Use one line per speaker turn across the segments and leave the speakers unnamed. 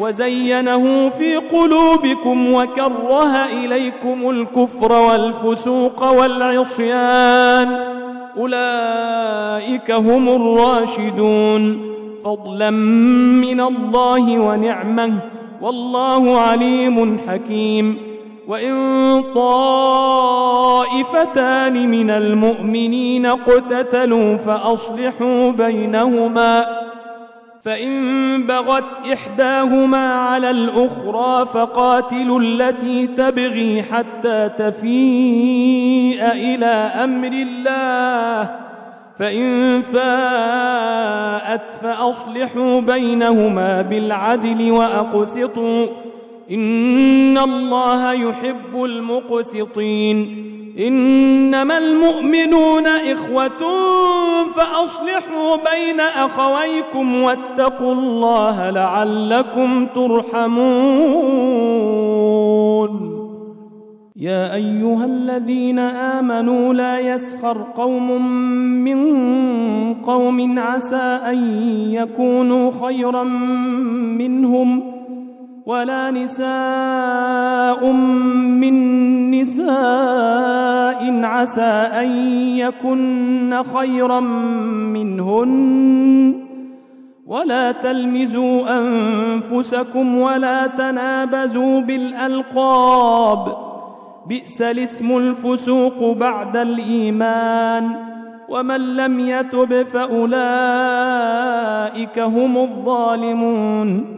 وزينه في قلوبكم وكره اليكم الكفر والفسوق والعصيان اولئك هم الراشدون فضلا من الله ونعمه والله عليم حكيم وان طائفتان من المؤمنين اقتتلوا فاصلحوا بينهما فإن بغت إحداهما على الأخرى فقاتلوا التي تبغي حتى تفيء إلى أمر الله فإن فاءت فأصلحوا بينهما بالعدل وأقسطوا إن الله يحب المقسطين إنما المؤمنون إخوة فأصلحوا بين أخويكم واتقوا الله لعلكم ترحمون يا أيها الذين آمنوا لا يسخر قوم من قوم عسى أن يكونوا خيرا منهم ۖ ولا نساء من نساء عسى أن يكن خيرا منهن ولا تلمزوا أنفسكم ولا تنابزوا بالألقاب بئس الاسم الفسوق بعد الإيمان ومن لم يتب فأولئك هم الظالمون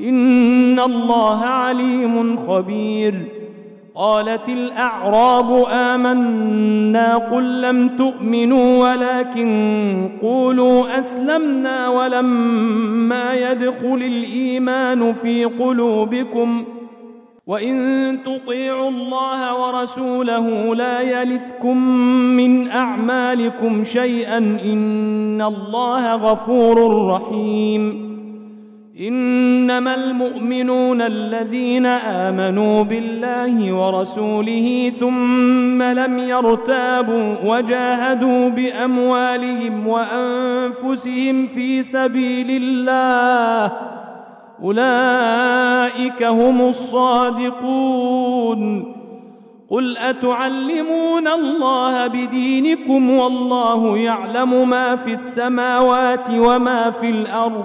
ان الله عليم خبير قالت الاعراب امنا قل لم تؤمنوا ولكن قولوا اسلمنا ولما يدخل الايمان في قلوبكم وان تطيعوا الله ورسوله لا يلتكم من اعمالكم شيئا ان الله غفور رحيم إنما المؤمنون الذين آمنوا بالله ورسوله ثم لم يرتابوا وجاهدوا بأموالهم وأنفسهم في سبيل الله أولئك هم الصادقون قل أتعلمون الله بدينكم والله يعلم ما في السماوات وما في الأرض